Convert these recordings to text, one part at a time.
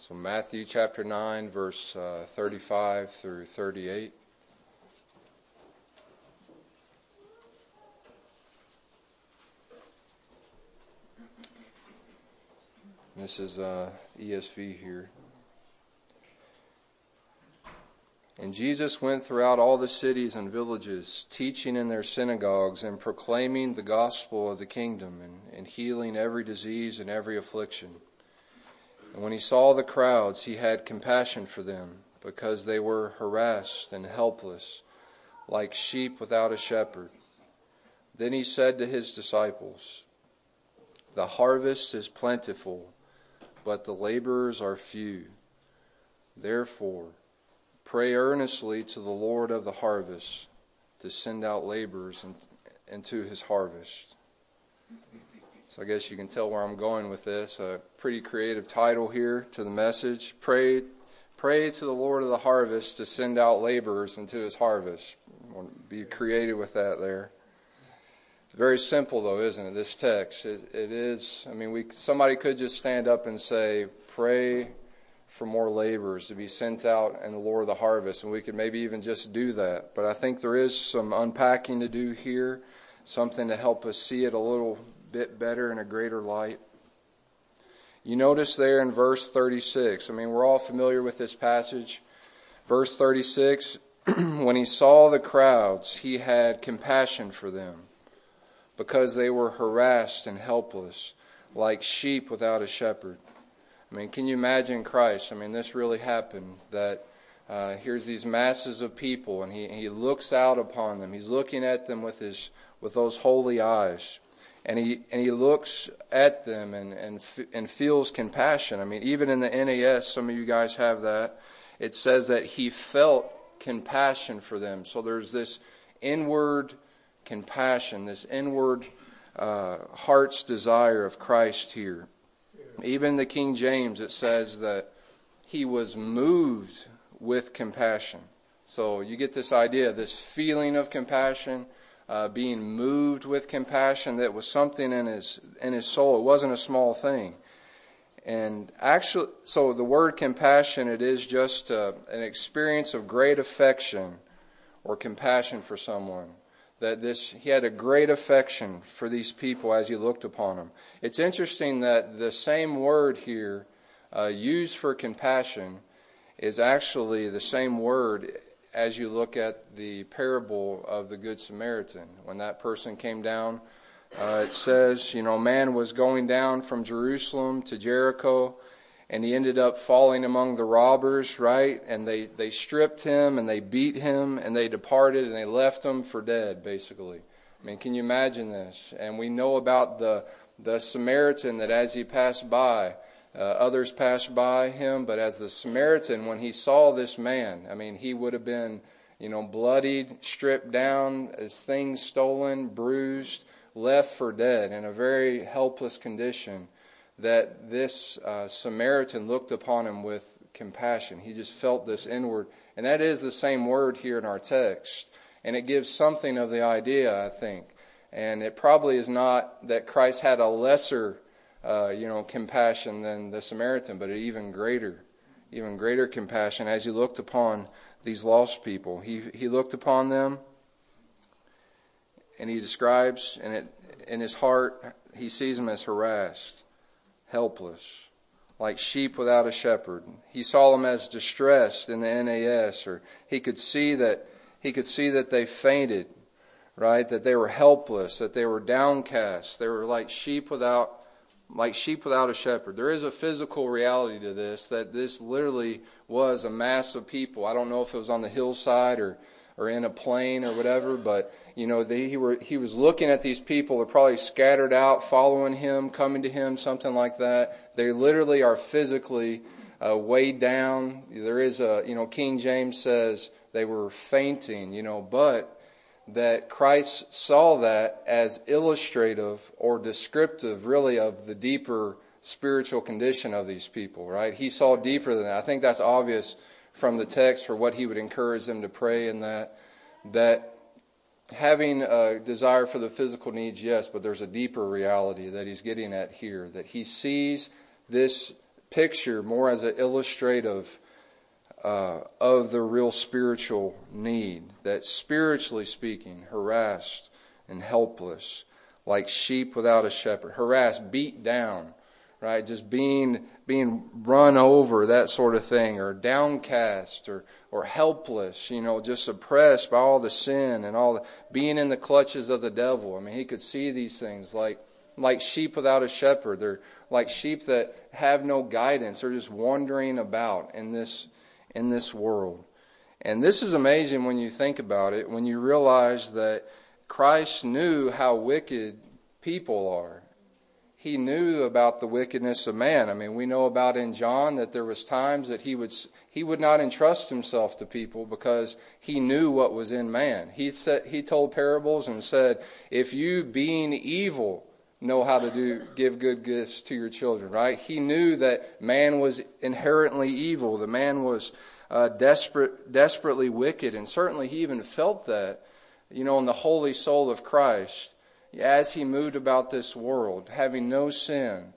So, Matthew chapter 9, verse uh, 35 through 38. This is uh, ESV here. And Jesus went throughout all the cities and villages, teaching in their synagogues and proclaiming the gospel of the kingdom and, and healing every disease and every affliction. And when he saw the crowds, he had compassion for them, because they were harassed and helpless, like sheep without a shepherd. Then he said to his disciples, The harvest is plentiful, but the laborers are few. Therefore, pray earnestly to the Lord of the harvest to send out laborers into his harvest. So I guess you can tell where I'm going with this. A pretty creative title here to the message. Pray, pray to the Lord of the harvest to send out laborers into his harvest. Be creative with that there. Very simple though, isn't it? This text. It, it is. I mean, we somebody could just stand up and say, "Pray for more laborers to be sent out in the Lord of the harvest," and we could maybe even just do that. But I think there is some unpacking to do here, something to help us see it a little bit better in a greater light. You notice there in verse 36, I mean, we're all familiar with this passage. Verse 36 when he saw the crowds, he had compassion for them because they were harassed and helpless, like sheep without a shepherd. I mean, can you imagine Christ? I mean, this really happened that uh, here's these masses of people, and he, he looks out upon them. He's looking at them with, his, with those holy eyes and he and he looks at them and and and feels compassion. I mean, even in the NAS, some of you guys have that. It says that he felt compassion for them. So there's this inward compassion, this inward uh, heart's desire of Christ here. Even the King James, it says that he was moved with compassion. So you get this idea, this feeling of compassion uh, being moved with compassion. That was something in his in his soul. It wasn't a small thing. And actually, so the word compassion, it is just uh, an experience of great affection or compassion for someone. That this, he had a great affection for these people as he looked upon them. It's interesting that the same word here uh, used for compassion is actually the same word as you look at the parable of the Good Samaritan. When that person came down, uh, it says, you know, man was going down from Jerusalem to Jericho, and he ended up falling among the robbers, right? And they, they stripped him and they beat him and they departed and they left him for dead, basically. I mean, can you imagine this? And we know about the, the Samaritan that as he passed by, uh, others passed by him, but as the Samaritan, when he saw this man, I mean, he would have been, you know, bloodied, stripped down, his things stolen, bruised, left for dead in a very helpless condition. That this uh, Samaritan looked upon him with compassion. He just felt this inward, and that is the same word here in our text. And it gives something of the idea, I think. And it probably is not that Christ had a lesser uh, you know, compassion than the Samaritan, but even greater, even greater compassion as he looked upon these lost people. He, he looked upon them and he describes, and it, in his heart, he sees them as harassed, helpless, like sheep without a shepherd. He saw them as distressed in the NAS, or he could see that he could see that they fainted, right? That they were helpless, that they were downcast. They were like sheep without like sheep without a shepherd. There is a physical reality to this that this literally was a mass of people. I don't know if it was on the hillside or or in a plain or whatever, but you know they, he were he was looking at these people. They're probably scattered out, following him, coming to him, something like that. They literally are physically uh, weighed down. There is a you know King James says they were fainting. You know, but that Christ saw that as illustrative or descriptive, really, of the deeper spiritual condition of these people, right? He saw deeper than that. I think that's obvious from the text for what he would encourage them to pray in that, that having a desire for the physical needs, yes, but there's a deeper reality that he's getting at here, that he sees this picture more as an illustrative uh, of the real spiritual need. That spiritually speaking, harassed and helpless, like sheep without a shepherd, harassed, beat down, right? Just being being run over, that sort of thing, or downcast, or or helpless, you know, just oppressed by all the sin and all the being in the clutches of the devil. I mean, he could see these things like like sheep without a shepherd. They're like sheep that have no guidance. They're just wandering about in this in this world. And this is amazing when you think about it, when you realize that Christ knew how wicked people are. He knew about the wickedness of man. I mean, we know about in John that there was times that he would he would not entrust himself to people because he knew what was in man. He said he told parables and said, "If you being evil know how to do give good gifts to your children right? He knew that man was inherently evil. The man was uh, desperate desperately wicked. And certainly he even felt that you know in the holy soul of christ as he moved about this world having no sin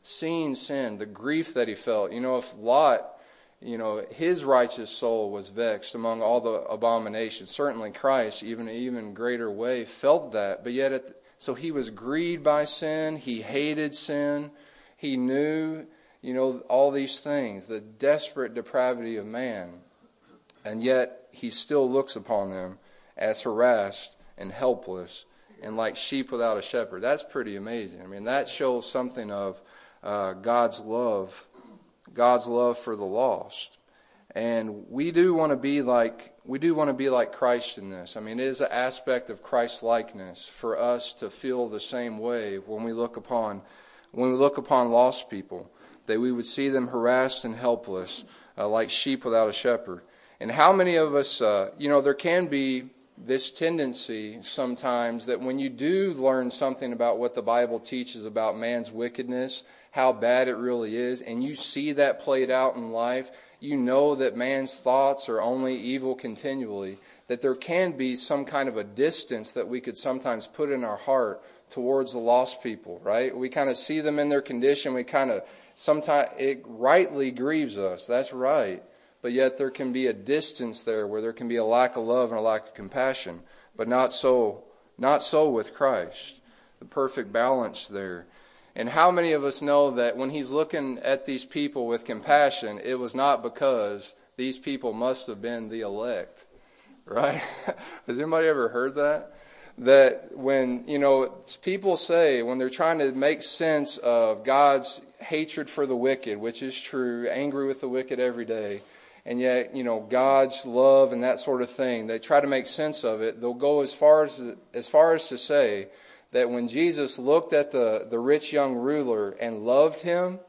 seeing sin the grief that he felt. You know if lot you know his righteous soul was vexed among all the abominations certainly christ even even greater way felt that. But yet at so he was grieved by sin. He hated sin. He knew, you know, all these things, the desperate depravity of man. And yet he still looks upon them as harassed and helpless and like sheep without a shepherd. That's pretty amazing. I mean, that shows something of uh, God's love, God's love for the lost. And we do want to be like we do want to be like Christ in this. I mean, it is an aspect of Christ likeness for us to feel the same way when we look upon when we look upon lost people, that we would see them harassed and helpless, uh, like sheep without a shepherd. And how many of us, uh, you know, there can be this tendency sometimes that when you do learn something about what the Bible teaches about man's wickedness, how bad it really is, and you see that played out in life, you know that man's thoughts are only evil continually, that there can be some kind of a distance that we could sometimes put in our heart towards the lost people, right? We kind of see them in their condition. We kind of, sometimes it rightly grieves us. That's right. But yet there can be a distance there where there can be a lack of love and a lack of compassion. But not so, not so with Christ. The perfect balance there. And how many of us know that when he's looking at these people with compassion, it was not because these people must have been the elect, right? Has anybody ever heard that? That when, you know, people say, when they're trying to make sense of God's hatred for the wicked, which is true, angry with the wicked every day, and yet, you know, God's love and that sort of thing, they try to make sense of it. They'll go as far as, as far as to say, that when Jesus looked at the, the rich young ruler and loved him,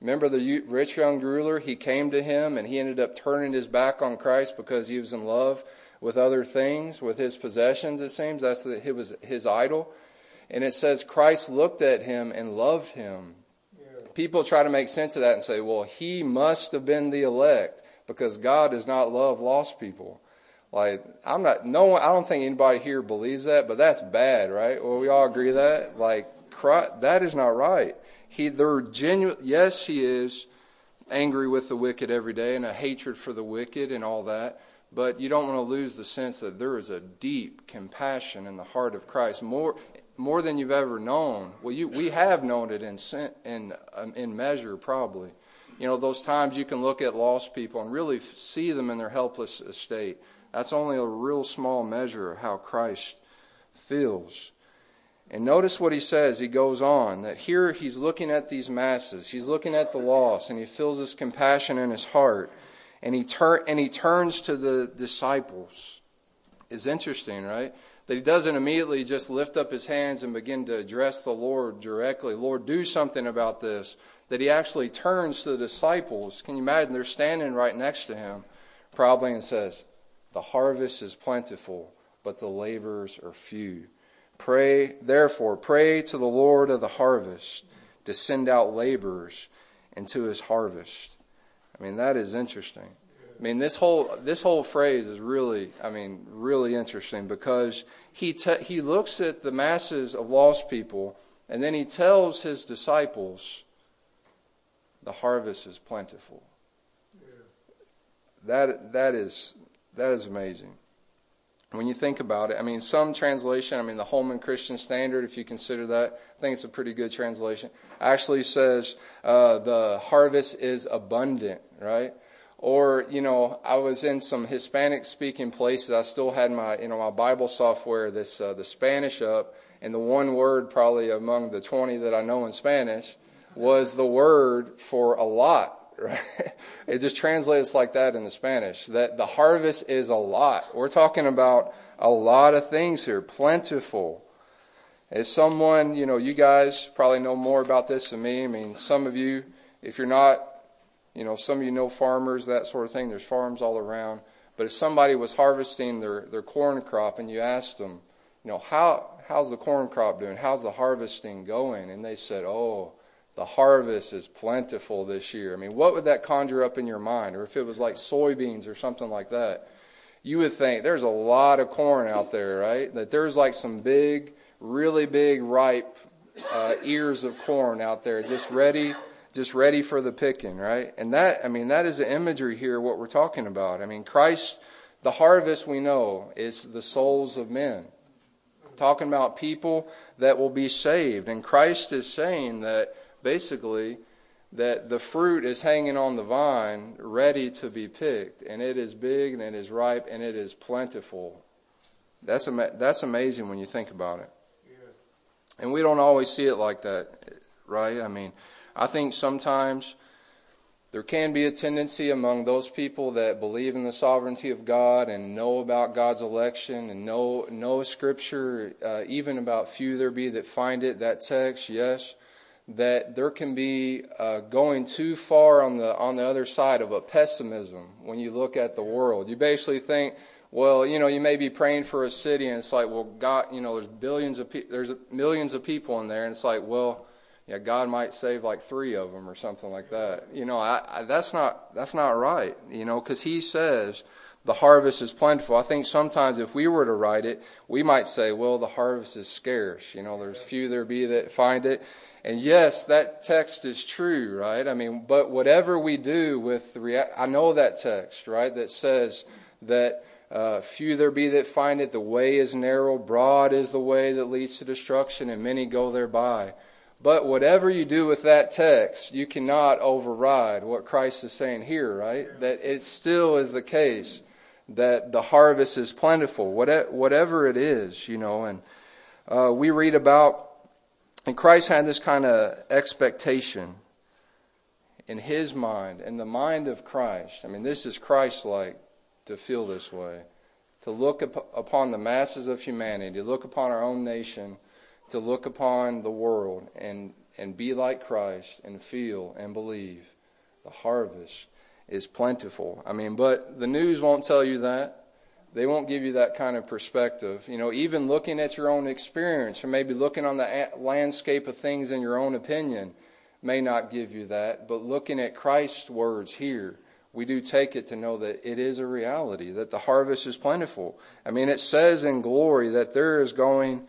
remember the rich young ruler? He came to him and he ended up turning his back on Christ because he was in love with other things, with his possessions, it seems. That's the, it was his idol. And it says Christ looked at him and loved him. Yeah. People try to make sense of that and say, well, he must have been the elect because God does not love lost people. Like I'm not no one, I don't think anybody here believes that, but that's bad, right? Well, we all agree that like that is not right. He they're genuine. Yes, he is angry with the wicked every day and a hatred for the wicked and all that. But you don't want to lose the sense that there is a deep compassion in the heart of Christ, more more than you've ever known. Well, you, we have known it in in um, in measure, probably. You know, those times you can look at lost people and really see them in their helpless estate. That's only a real small measure of how Christ feels. And notice what he says. He goes on that here he's looking at these masses. He's looking at the lost and he feels this compassion in his heart. And he, tur- and he turns to the disciples. It's interesting, right? That he doesn't immediately just lift up his hands and begin to address the Lord directly. Lord, do something about this. That he actually turns to the disciples. Can you imagine? They're standing right next to him, probably, and says, the harvest is plentiful, but the laborers are few. Pray, therefore, pray to the Lord of the harvest to send out laborers into his harvest. I mean, that is interesting. I mean, this whole this whole phrase is really, I mean, really interesting because he te- he looks at the masses of lost people and then he tells his disciples, the harvest is plentiful. That that is that is amazing. When you think about it, I mean, some translation, I mean, the Holman Christian Standard, if you consider that, I think it's a pretty good translation, actually says uh, the harvest is abundant, right? Or, you know, I was in some Hispanic speaking places. I still had my, you know, my Bible software, this, uh, the Spanish up, and the one word probably among the 20 that I know in Spanish was the word for a lot. Right? It just translates like that in the Spanish. That the harvest is a lot. We're talking about a lot of things here, plentiful. As someone, you know, you guys probably know more about this than me. I mean, some of you, if you're not, you know, some of you know farmers, that sort of thing. There's farms all around. But if somebody was harvesting their, their corn crop and you asked them, you know, how how's the corn crop doing? How's the harvesting going? And they said, oh, the harvest is plentiful this year. I mean, what would that conjure up in your mind? Or if it was like soybeans or something like that, you would think there's a lot of corn out there, right? That there's like some big, really big, ripe uh, ears of corn out there, just ready, just ready for the picking, right? And that, I mean, that is the imagery here. What we're talking about. I mean, Christ, the harvest we know is the souls of men. Talking about people that will be saved, and Christ is saying that basically that the fruit is hanging on the vine ready to be picked and it is big and it is ripe and it is plentiful. That's that's amazing when you think about it. And we don't always see it like that right? I mean i think sometimes there can be a tendency among those people that believe in the sovereignty of God and know about God's election and know know Scripture, uh, even about few there be that find it. That text, yes, that there can be uh, going too far on the on the other side of a pessimism when you look at the world. You basically think, well, you know, you may be praying for a city, and it's like, well, God, you know, there's billions of pe- there's millions of people in there, and it's like, well, yeah, God might save like three of them or something like that. You know, I, I, that's not that's not right. You know, because He says the harvest is plentiful. I think sometimes if we were to write it, we might say, well, the harvest is scarce. You know, there's few there be that find it. And yes, that text is true, right? I mean, but whatever we do with the rea- I know that text, right, that says that uh, few there be that find it, the way is narrow, broad is the way that leads to destruction, and many go thereby. But whatever you do with that text, you cannot override what Christ is saying here, right? That it still is the case that the harvest is plentiful, whatever it is, you know. And uh, we read about and Christ had this kind of expectation in his mind, in the mind of Christ. I mean, this is Christ like to feel this way, to look up upon the masses of humanity, to look upon our own nation, to look upon the world and, and be like Christ and feel and believe. The harvest is plentiful. I mean, but the news won't tell you that they won't give you that kind of perspective. You know, even looking at your own experience or maybe looking on the landscape of things in your own opinion may not give you that. But looking at Christ's words here, we do take it to know that it is a reality, that the harvest is plentiful. I mean, it says in glory that there is going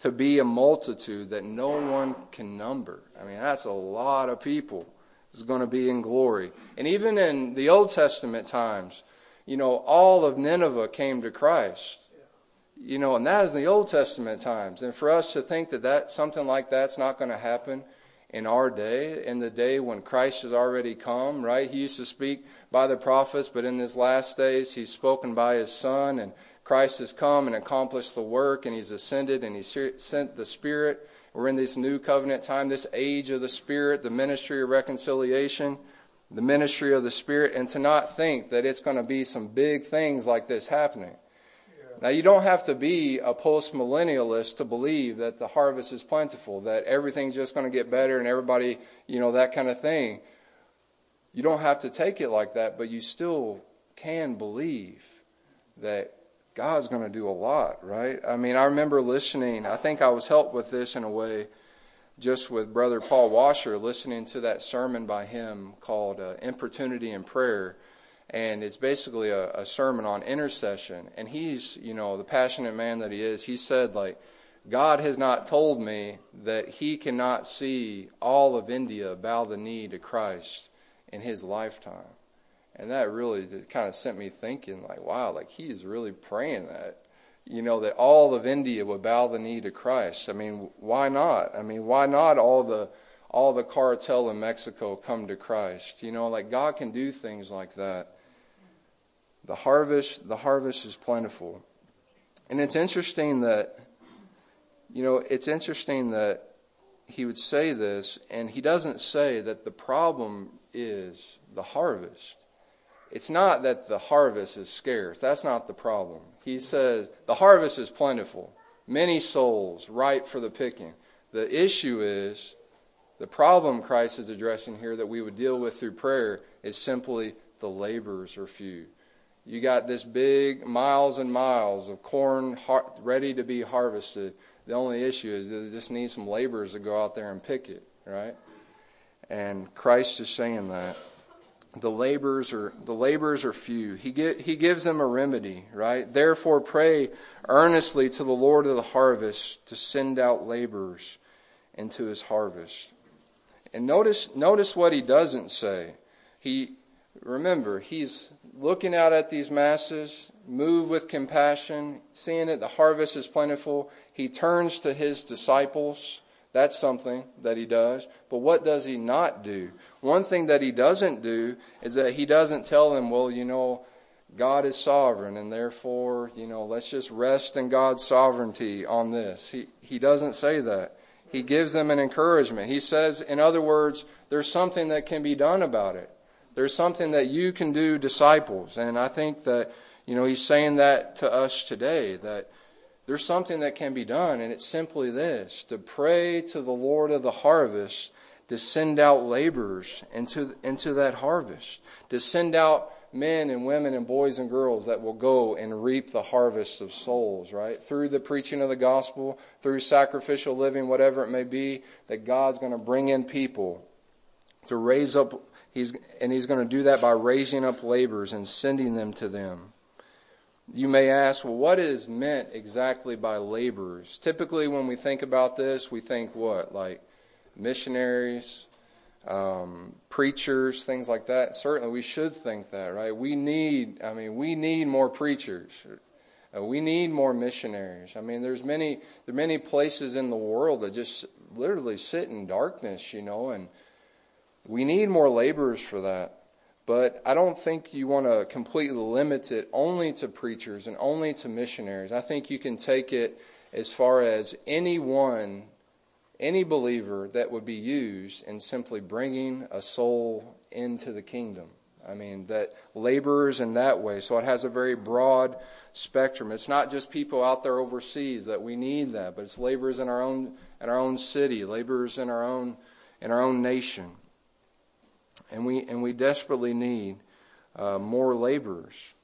to be a multitude that no one can number. I mean, that's a lot of people is going to be in glory. And even in the Old Testament times, you know, all of Nineveh came to Christ. You know, and that is in the Old Testament times. And for us to think that, that something like that's not going to happen in our day, in the day when Christ has already come, right? He used to speak by the prophets, but in his last days, he's spoken by his Son, and Christ has come and accomplished the work, and he's ascended, and he sent the Spirit. We're in this new covenant time, this age of the Spirit, the ministry of reconciliation the ministry of the Spirit and to not think that it's going to be some big things like this happening. Now, you don't have to be a post millennialist to believe that the harvest is plentiful, that everything's just going to get better and everybody, you know, that kind of thing. You don't have to take it like that, but you still can believe that God's going to do a lot, right? I mean, I remember listening, I think I was helped with this in a way just with Brother Paul Washer, listening to that sermon by him called uh, Importunity in Prayer. And it's basically a, a sermon on intercession. And he's, you know, the passionate man that he is, he said, like, God has not told me that He cannot see all of India bow the knee to Christ in His lifetime. And that really kind of sent me thinking, like, wow, like He is really praying that you know, that all of India would bow the knee to Christ. I mean, why not? I mean, why not all the all the cartel in Mexico come to Christ? You know, like God can do things like that. The harvest, the harvest is plentiful. And it's interesting that you know, it's interesting that he would say this and he doesn't say that the problem is the harvest. It's not that the harvest is scarce. That's not the problem. He says the harvest is plentiful, many souls ripe for the picking. The issue is the problem Christ is addressing here that we would deal with through prayer is simply the laborers are few. You got this big miles and miles of corn ready to be harvested. The only issue is that they just need some laborers to go out there and pick it, right? And Christ is saying that the laborers are the laborers are few. He get, he gives them a remedy, right? Therefore pray earnestly to the Lord of the harvest to send out laborers into his harvest. And notice notice what he doesn't say. He remember, he's looking out at these masses, move with compassion, seeing that the harvest is plentiful. He turns to his disciples that's something that he does. But what does he not do? One thing that he doesn't do is that he doesn't tell them, well, you know, God is sovereign, and therefore, you know, let's just rest in God's sovereignty on this. He, he doesn't say that. He gives them an encouragement. He says, in other words, there's something that can be done about it. There's something that you can do, disciples. And I think that, you know, he's saying that to us today, that there's something that can be done, and it's simply this to pray to the Lord of the harvest to send out laborers into, into that harvest, to send out men and women and boys and girls that will go and reap the harvest of souls, right? Through the preaching of the gospel, through sacrificial living, whatever it may be, that God's going to bring in people to raise up, he's, and He's going to do that by raising up laborers and sending them to them. You may ask, well, what is meant exactly by laborers? Typically, when we think about this, we think what? Like missionaries, um, preachers, things like that. Certainly, we should think that, right? We need, I mean, we need more preachers. Uh, we need more missionaries. I mean, there's many, there are many places in the world that just literally sit in darkness, you know, and we need more laborers for that. But I don't think you want to completely limit it only to preachers and only to missionaries. I think you can take it as far as anyone, any believer that would be used in simply bringing a soul into the kingdom. I mean, that laborers in that way. So it has a very broad spectrum. It's not just people out there overseas that we need that, but it's laborers in our own in our own city, laborers in our own in our own nation and we and we desperately need uh, more laborers.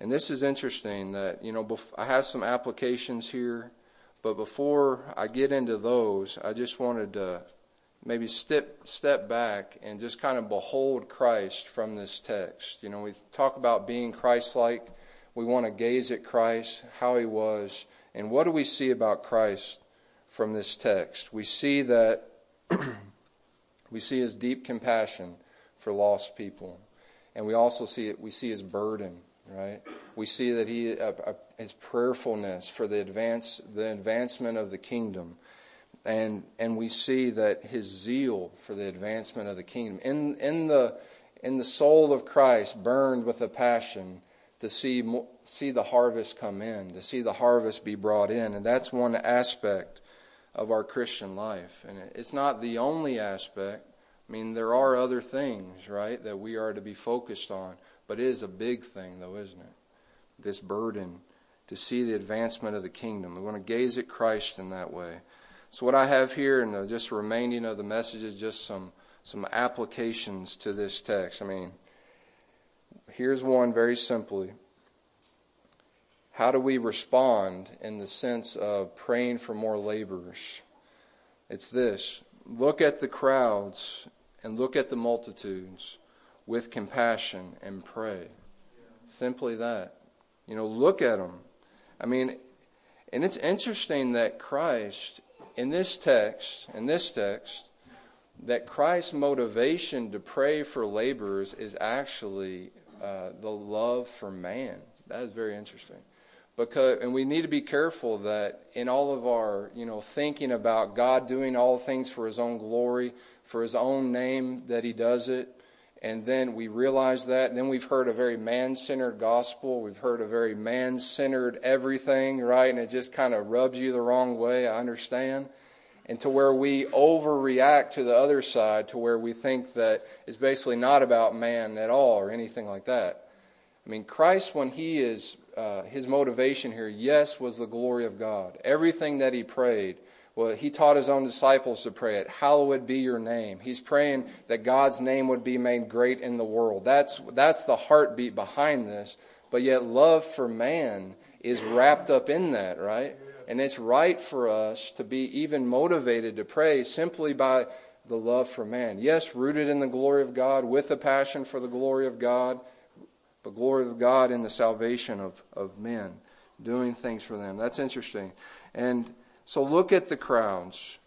And this is interesting that you know bef- I have some applications here, but before I get into those, I just wanted to maybe step step back and just kind of behold Christ from this text. You know, we talk about being Christ-like. We want to gaze at Christ, how he was, and what do we see about Christ from this text? We see that We see his deep compassion for lost people. And we also see it, we see his burden, right? We see that he uh, uh, his prayerfulness for the advance the advancement of the kingdom. And and we see that his zeal for the advancement of the kingdom. In in the in the soul of Christ burned with a passion to see see the harvest come in, to see the harvest be brought in. And that's one aspect of our Christian life. And it's not the only aspect. I mean, there are other things, right, that we are to be focused on. But it is a big thing, though, isn't it? This burden to see the advancement of the kingdom. We want to gaze at Christ in that way. So, what I have here, and the, just remaining of the message, is just some, some applications to this text. I mean, here's one very simply. How do we respond in the sense of praying for more laborers? It's this look at the crowds and look at the multitudes with compassion and pray. Simply that. You know, look at them. I mean, And it's interesting that Christ, in this text, in this text, that Christ's motivation to pray for laborers is actually uh, the love for man. That is very interesting. Because, and we need to be careful that in all of our, you know, thinking about God doing all things for His own glory, for His own name, that He does it, and then we realize that, and then we've heard a very man-centered gospel. We've heard a very man-centered everything, right? And it just kind of rubs you the wrong way. I understand and to where we overreact to the other side, to where we think that it's basically not about man at all or anything like that. I mean, Christ, when he is, uh, his motivation here, yes, was the glory of God. Everything that he prayed, well, he taught his own disciples to pray it. Hallowed be your name. He's praying that God's name would be made great in the world. That's, that's the heartbeat behind this. But yet, love for man is wrapped up in that, right? And it's right for us to be even motivated to pray simply by the love for man. Yes, rooted in the glory of God, with a passion for the glory of God, but glory of God in the salvation of, of men, doing things for them. That's interesting. And so look at the crowds.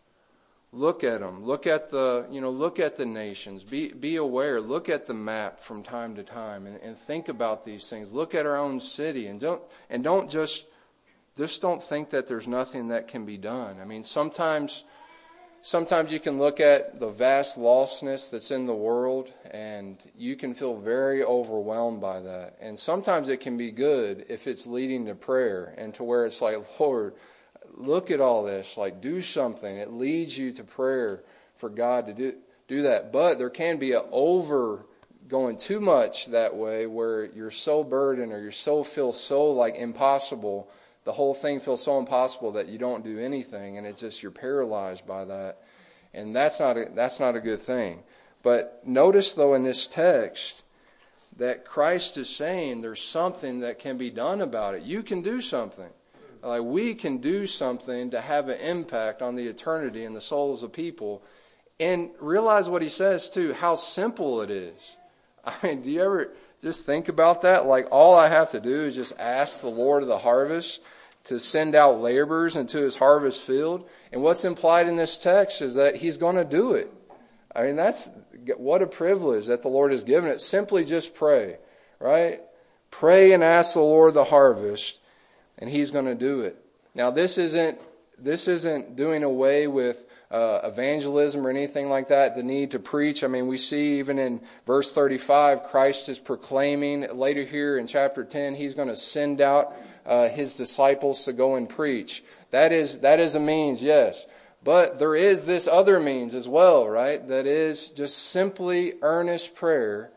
Look at them. Look at the, you know, look at the nations. Be, be aware. Look at the map from time to time and, and think about these things. Look at our own city and don't, and don't just just don't think that there's nothing that can be done. I mean, sometimes sometimes you can look at the vast lostness that's in the world and you can feel very overwhelmed by that. And sometimes it can be good if it's leading to prayer and to where it's like, Lord, look at all this, like do something. It leads you to prayer for God to do do that. But there can be an over going too much that way where you're so burdened or you so feel so like impossible. The whole thing feels so impossible that you don't do anything and it's just you're paralyzed by that. And that's not a, that's not a good thing. But notice though in this text that Christ is saying there's something that can be done about it. You can do something like we can do something to have an impact on the eternity and the souls of people and realize what he says too how simple it is i mean do you ever just think about that. Like all I have to do is just ask the Lord of the harvest to send out laborers into his harvest field. And what's implied in this text is that he's going to do it. I mean, that's what a privilege that the Lord has given it. Simply just pray, right? Pray and ask the Lord the harvest, and he's going to do it. Now, this isn't this isn't doing away with uh, evangelism or anything like that, the need to preach. I mean, we see even in verse 35, Christ is proclaiming. Later here in chapter 10, he's going to send out uh, his disciples to go and preach. That is, that is a means, yes. But there is this other means as well, right? That is just simply earnest prayer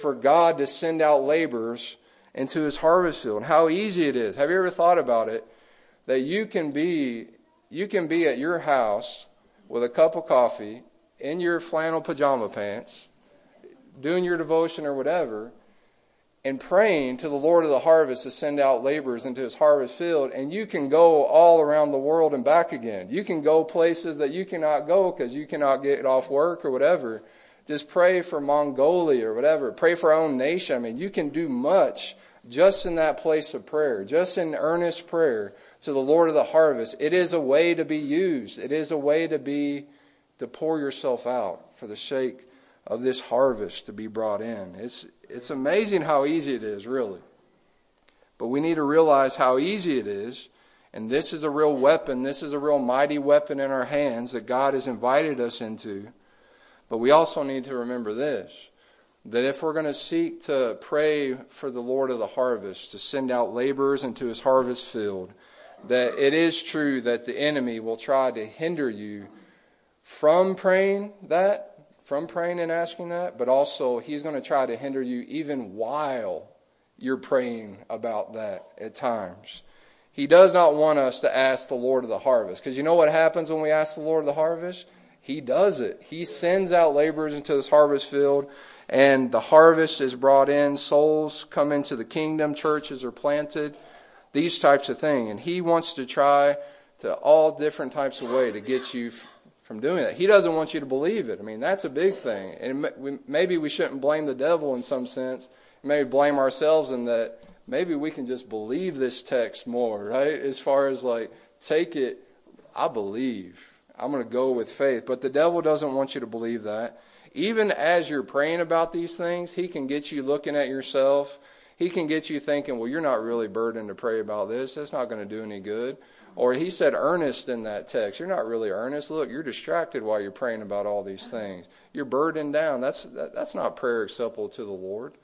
for God to send out laborers into his harvest field. And how easy it is. Have you ever thought about it? That you can be you can be at your house with a cup of coffee in your flannel pajama pants, doing your devotion or whatever, and praying to the Lord of the harvest to send out laborers into his harvest field, and you can go all around the world and back again. You can go places that you cannot go because you cannot get off work or whatever. Just pray for Mongolia or whatever. Pray for our own nation. I mean, you can do much just in that place of prayer, just in earnest prayer to the Lord of the harvest. It is a way to be used. It is a way to be to pour yourself out for the sake of this harvest to be brought in. It's it's amazing how easy it is, really. But we need to realize how easy it is, and this is a real weapon. This is a real mighty weapon in our hands that God has invited us into. But we also need to remember this that if we're going to seek to pray for the Lord of the harvest to send out laborers into his harvest field, that it is true that the enemy will try to hinder you from praying that, from praying and asking that, but also he's going to try to hinder you even while you're praying about that at times. He does not want us to ask the Lord of the harvest. Because you know what happens when we ask the Lord of the harvest? He does it. He sends out laborers into this harvest field and the harvest is brought in, souls come into the kingdom, churches are planted, these types of things. And he wants to try to all different types of way to get you from doing that. He doesn't want you to believe it. I mean, that's a big thing. And maybe we shouldn't blame the devil in some sense. Maybe blame ourselves in that maybe we can just believe this text more, right? As far as like, take it, I believe. I'm going to go with faith. But the devil doesn't want you to believe that. Even as you're praying about these things, he can get you looking at yourself. He can get you thinking, well, you're not really burdened to pray about this. That's not going to do any good. Or he said earnest in that text. You're not really earnest. Look, you're distracted while you're praying about all these things. You're burdened down. That's, that, that's not prayer acceptable to the Lord.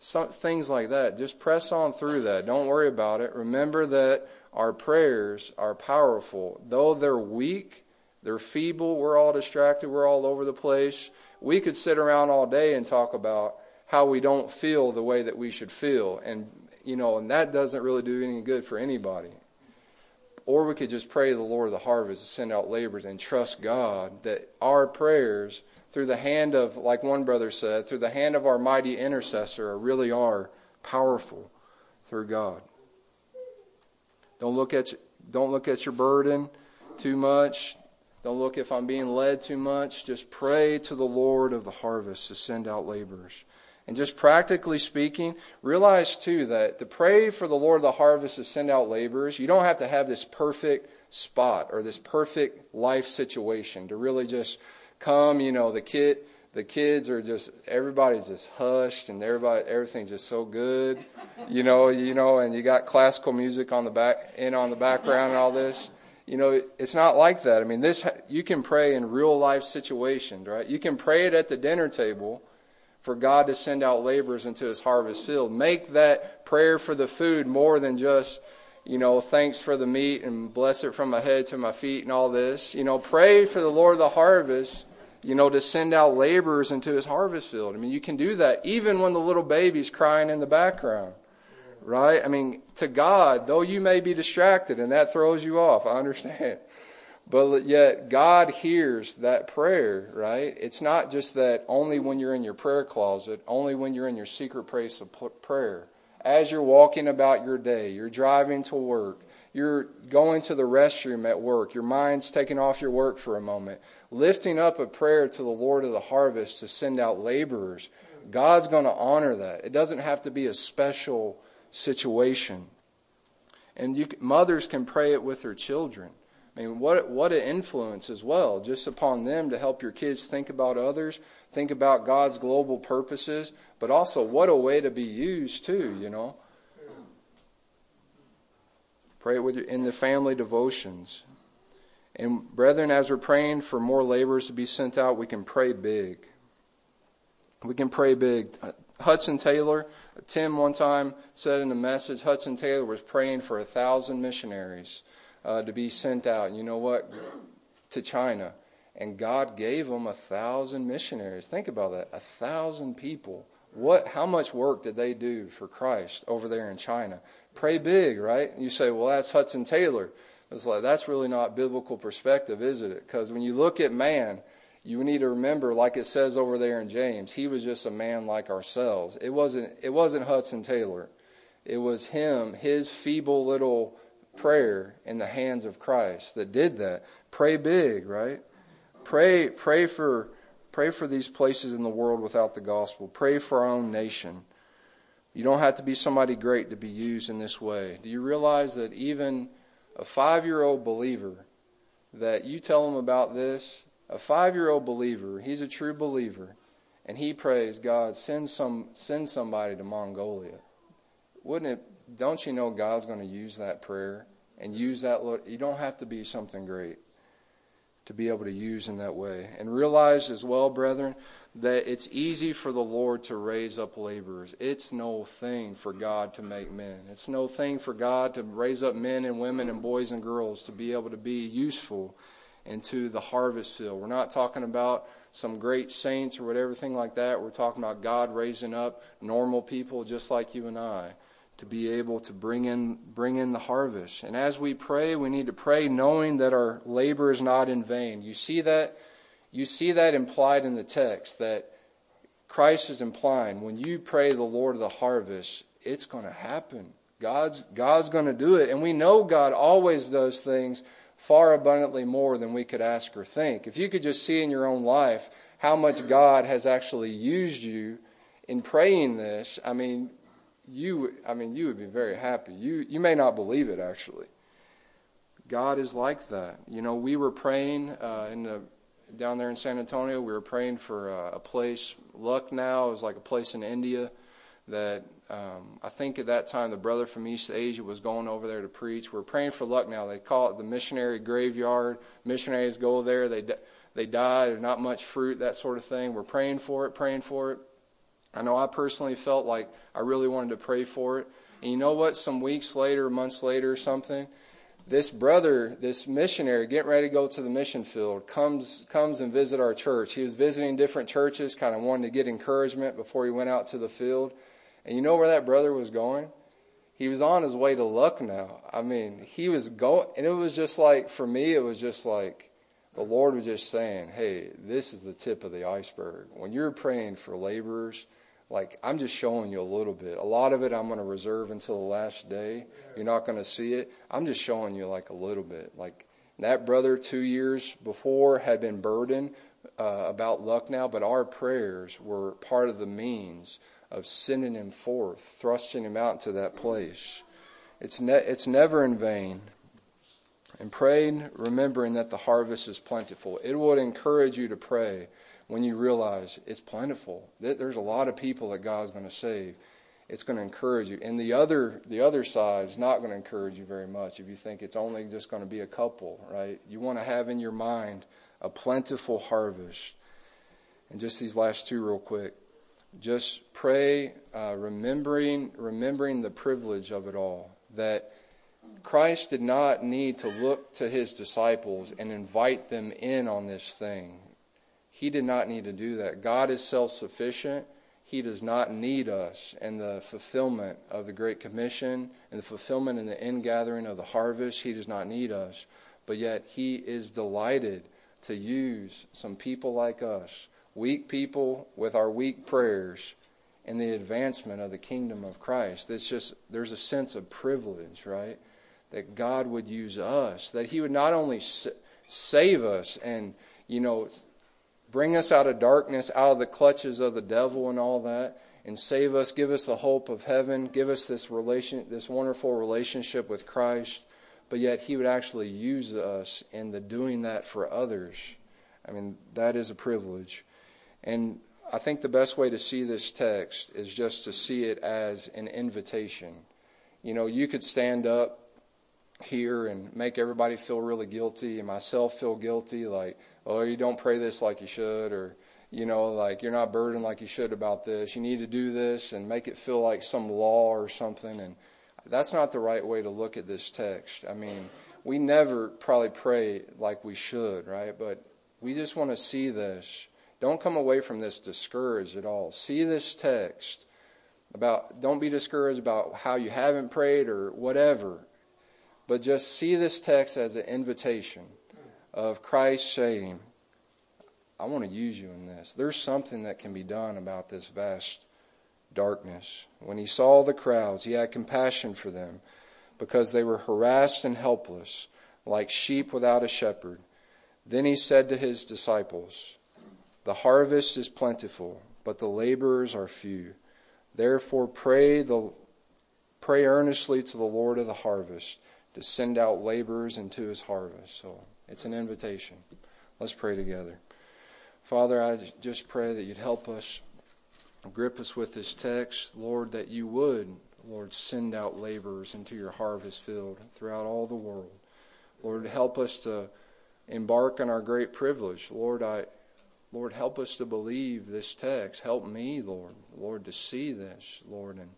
Some, things like that. Just press on through that. Don't worry about it. Remember that our prayers are powerful. Though they're weak, they're feeble, we're all distracted, we're all over the place. We could sit around all day and talk about how we don't feel the way that we should feel. And, you know, and that doesn't really do any good for anybody. Or we could just pray the Lord of the harvest to send out laborers and trust God that our prayers, through the hand of, like one brother said, through the hand of our mighty intercessor, really are powerful through God. Don't look at don't look at your burden too much. Don't look if I'm being led too much. Just pray to the Lord of the harvest to send out laborers. And just practically speaking, realize too that to pray for the Lord of the harvest to send out laborers, you don't have to have this perfect spot or this perfect life situation to really just come, you know, the kid the kids are just everybody's just hushed and everybody everything's just so good. You know, you know, and you got classical music on the back in on the background and all this. You know, it's not like that. I mean, this you can pray in real life situations, right? You can pray it at the dinner table for God to send out laborers into his harvest field. Make that prayer for the food more than just, you know, thanks for the meat and bless it from my head to my feet and all this. You know, pray for the Lord of the harvest, you know, to send out laborers into his harvest field. I mean, you can do that even when the little baby's crying in the background. Right? I mean, to God, though you may be distracted and that throws you off, I understand. But yet, God hears that prayer, right? It's not just that only when you're in your prayer closet, only when you're in your secret place of prayer. As you're walking about your day, you're driving to work, you're going to the restroom at work, your mind's taking off your work for a moment, lifting up a prayer to the Lord of the harvest to send out laborers. God's going to honor that. It doesn't have to be a special situation. And you, mothers can pray it with their children. I mean, what, what an influence as well, just upon them to help your kids think about others, think about God's global purposes, but also what a way to be used too, you know. Pray it with your, in the family devotions. And brethren, as we're praying for more laborers to be sent out, we can pray big. We can pray big. Uh, Hudson Taylor, Tim one time said in a message, Hudson Taylor was praying for a thousand missionaries uh, to be sent out. You know what? To China. And God gave them a thousand missionaries. Think about that. A thousand people. What, how much work did they do for Christ over there in China? Pray big, right? You say, well, that's Hudson Taylor. It's like, that's really not biblical perspective, is it? Because when you look at man, you need to remember, like it says over there in James, he was just a man like ourselves. It wasn't, it wasn't Hudson Taylor. It was him, his feeble little prayer in the hands of Christ that did that. Pray big, right? Pray, pray for, pray for these places in the world without the gospel. Pray for our own nation. You don't have to be somebody great to be used in this way. Do you realize that even a five year old believer, that you tell him about this, a five year old believer, he's a true believer, and he prays, God, send some send somebody to Mongolia. Wouldn't it don't you know God's going to use that prayer and use that? You don't have to be something great to be able to use in that way. And realize as well, brethren, that it's easy for the Lord to raise up laborers. It's no thing for God to make men. It's no thing for God to raise up men and women and boys and girls to be able to be useful into the harvest field. We're not talking about some great saints or whatever thing like that. We're talking about God raising up normal people just like you and I to be able to bring in bring in the harvest. And as we pray, we need to pray knowing that our labor is not in vain. You see that you see that implied in the text that Christ is implying when you pray the Lord of the harvest, it's going to happen. God's God's going to do it, and we know God always does things far abundantly more than we could ask or think. If you could just see in your own life how much God has actually used you in praying this, I mean, you, I mean, you would be very happy. You, you may not believe it, actually. God is like that. You know, we were praying uh, in the down there in San Antonio. We were praying for uh, a place. Lucknow is like a place in India that um, I think at that time the brother from East Asia was going over there to preach. We are praying for Lucknow. They call it the missionary graveyard. Missionaries go there. They they die. There's not much fruit, that sort of thing. We're praying for it, praying for it. I know I personally felt like I really wanted to pray for it. And you know what? Some weeks later, months later, or something, this brother, this missionary, getting ready to go to the mission field, comes comes and visit our church. He was visiting different churches, kind of wanting to get encouragement before he went out to the field. And you know where that brother was going? He was on his way to Lucknow. I mean, he was going, and it was just like for me, it was just like the Lord was just saying, "Hey, this is the tip of the iceberg. When you're praying for laborers." like I'm just showing you a little bit. A lot of it I'm going to reserve until the last day. You're not going to see it. I'm just showing you like a little bit. Like that brother two years before had been burdened uh, about Lucknow, but our prayers were part of the means of sending him forth, thrusting him out to that place. It's ne- it's never in vain. And praying, remembering that the harvest is plentiful. It would encourage you to pray when you realize it's plentiful. There's a lot of people that God's going to save. It's going to encourage you. And the other the other side is not going to encourage you very much if you think it's only just going to be a couple, right? You want to have in your mind a plentiful harvest. And just these last two real quick. Just pray uh, remembering remembering the privilege of it all that Christ did not need to look to his disciples and invite them in on this thing. He did not need to do that. God is self sufficient. He does not need us. And the fulfillment of the Great Commission and the fulfillment in the ingathering of the harvest, He does not need us. But yet, He is delighted to use some people like us, weak people with our weak prayers, in the advancement of the kingdom of Christ. It's just, there's a sense of privilege, right? That God would use us, that He would not only save us and, you know, Bring us out of darkness, out of the clutches of the devil and all that, and save us. Give us the hope of heaven. Give us this relation, this wonderful relationship with Christ. But yet, He would actually use us in the doing that for others. I mean, that is a privilege. And I think the best way to see this text is just to see it as an invitation. You know, you could stand up here and make everybody feel really guilty and myself feel guilty like oh you don't pray this like you should or you know like you're not burdened like you should about this. You need to do this and make it feel like some law or something. And that's not the right way to look at this text. I mean we never probably pray like we should right? But we just want to see this don't come away from this discouraged at all see this text about don't be discouraged about how you haven't prayed or whatever but just see this text as an invitation of Christ saying, I want to use you in this. There's something that can be done about this vast darkness. When he saw the crowds, he had compassion for them because they were harassed and helpless, like sheep without a shepherd. Then he said to his disciples, The harvest is plentiful, but the laborers are few. Therefore pray the pray earnestly to the Lord of the harvest to send out laborers into his harvest. So it's an invitation. Let's pray together. Father, I just pray that you'd help us, grip us with this text. Lord, that you would, Lord, send out laborers into your harvest field throughout all the world. Lord, help us to embark on our great privilege. Lord, I Lord, help us to believe this text. Help me, Lord, Lord, to see this, Lord, and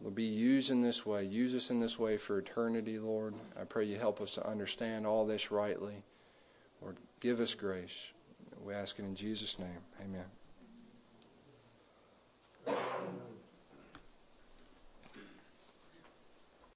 we'll be used in this way. Use us in this way for eternity, Lord. I pray you help us to understand all this rightly. Lord, give us grace. We ask it in Jesus' name. Amen.